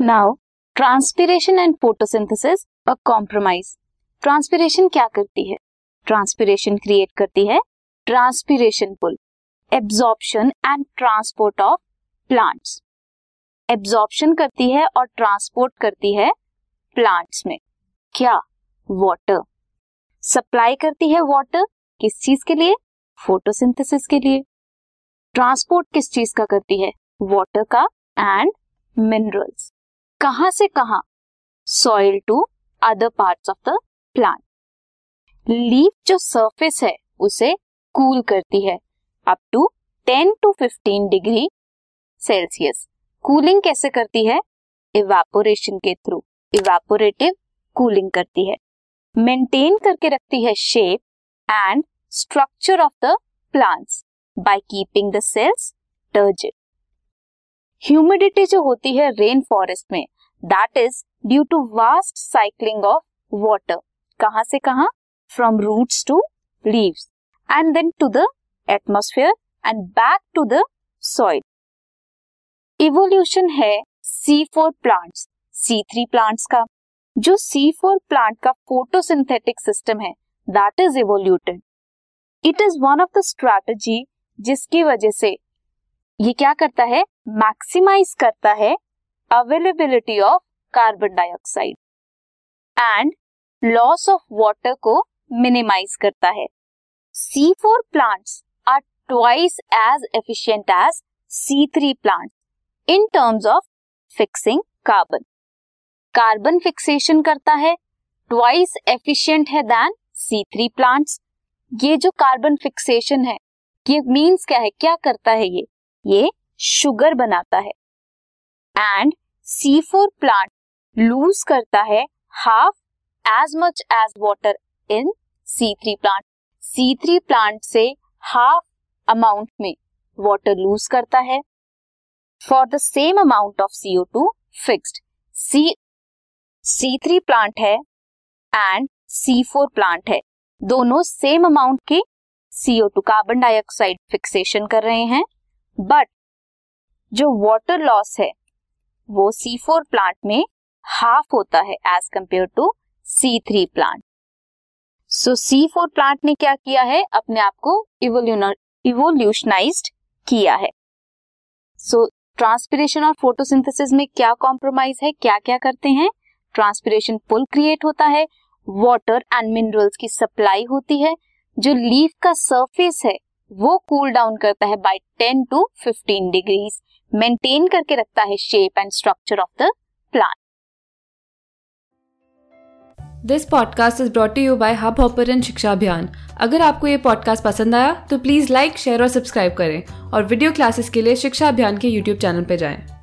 Now transpiration and photosynthesis a compromise transpiration क्या करती है? ट्रांसपिरेशन क्रिएट करती है transpiration pull absorption and transport of plants absorption करती है और ट्रांसपोर्ट करती है प्लांट्स में. क्या? वाटर सप्लाई करती है वाटर किस चीज़ के लिए? फोटोसिंथेसिस के लिए. ट्रांसपोर्ट किस चीज़ का करती है? वाटर का एंड मिनरल्स कहाँ से कहाँ? Soil to other parts of the plant leaf जो सरफेस है, उसे कूल cool करती है up to 10 to 15 degree Celsius cooling कैसे करती है? इवापोरेशन के थ्रू इवापोरेटिव कूलिंग करती है. मेंटेन करके रखती है shape and structure of the plants by keeping the cells turgid humidity जो होती है रेन फॉरेस्ट में that is due to vast cycling of water कहा से कहा? From roots to leaves and then to the atmosphere and back to the soil evolution है C four plants C three plants का. जो C four plant का photosynthetic system है that is evoluted it is one of the strategy जिसकी वजह से ये क्या करता है? मैक्सिमाइज करता है availability of carbon dioxide and loss of water को मिनिमाइज करता है। C four plants are twice as efficient as C three plant in terms of fixing carbon carbon fixation करता है ट्वाइस एफिशिएंट है देन सी थ्री प्लांट्स ये जो carbon fixation है, ये मीन्स क्या है? क्या करता है ये? ये शुगर बनाता है। And C four plant lose करता है half as much as water in C three plant C three plant से हाफ़ अमाउंट में वाटर लूज करता है। For the same amount of CO two fixed C C three plant है and C four plant है। दोनों same amount के CO two carbon dioxide fixation कर रहे हैं। बट जो वाटर लॉस है वो सी फोर प्लांट में हाफ़ होता है as compare to C three plant so C four plant ने क्या किया है? अपने आप को इवोल्यूशनाइज किया है। सो so, ट्रांसपिरेशन और फोटोसिंथेसिस में क्या कॉम्प्रोमाइज है? क्या क्या करते हैं? ट्रांसपिरेशन पुल क्रिएट होता है। वाटर एंड मिनरल्स की सप्लाई होती है। जो लीफ का सरफेस है वो कूल डाउन करता है बाय 10 टू 15 डिग्रीज मेंटेन करके रखता है shape and structure of the plant this podcast is brought you by Hubhopper शिक्षा अभियान अगर आपको ये पॉडकास्ट पसंद आया तो प्लीज़ लाइक शेयर और सब्सक्राइब करें और वीडियो क्लासेस के लिए शिक्षा अभियान के यूट्यूब चैनल पर जाएँ।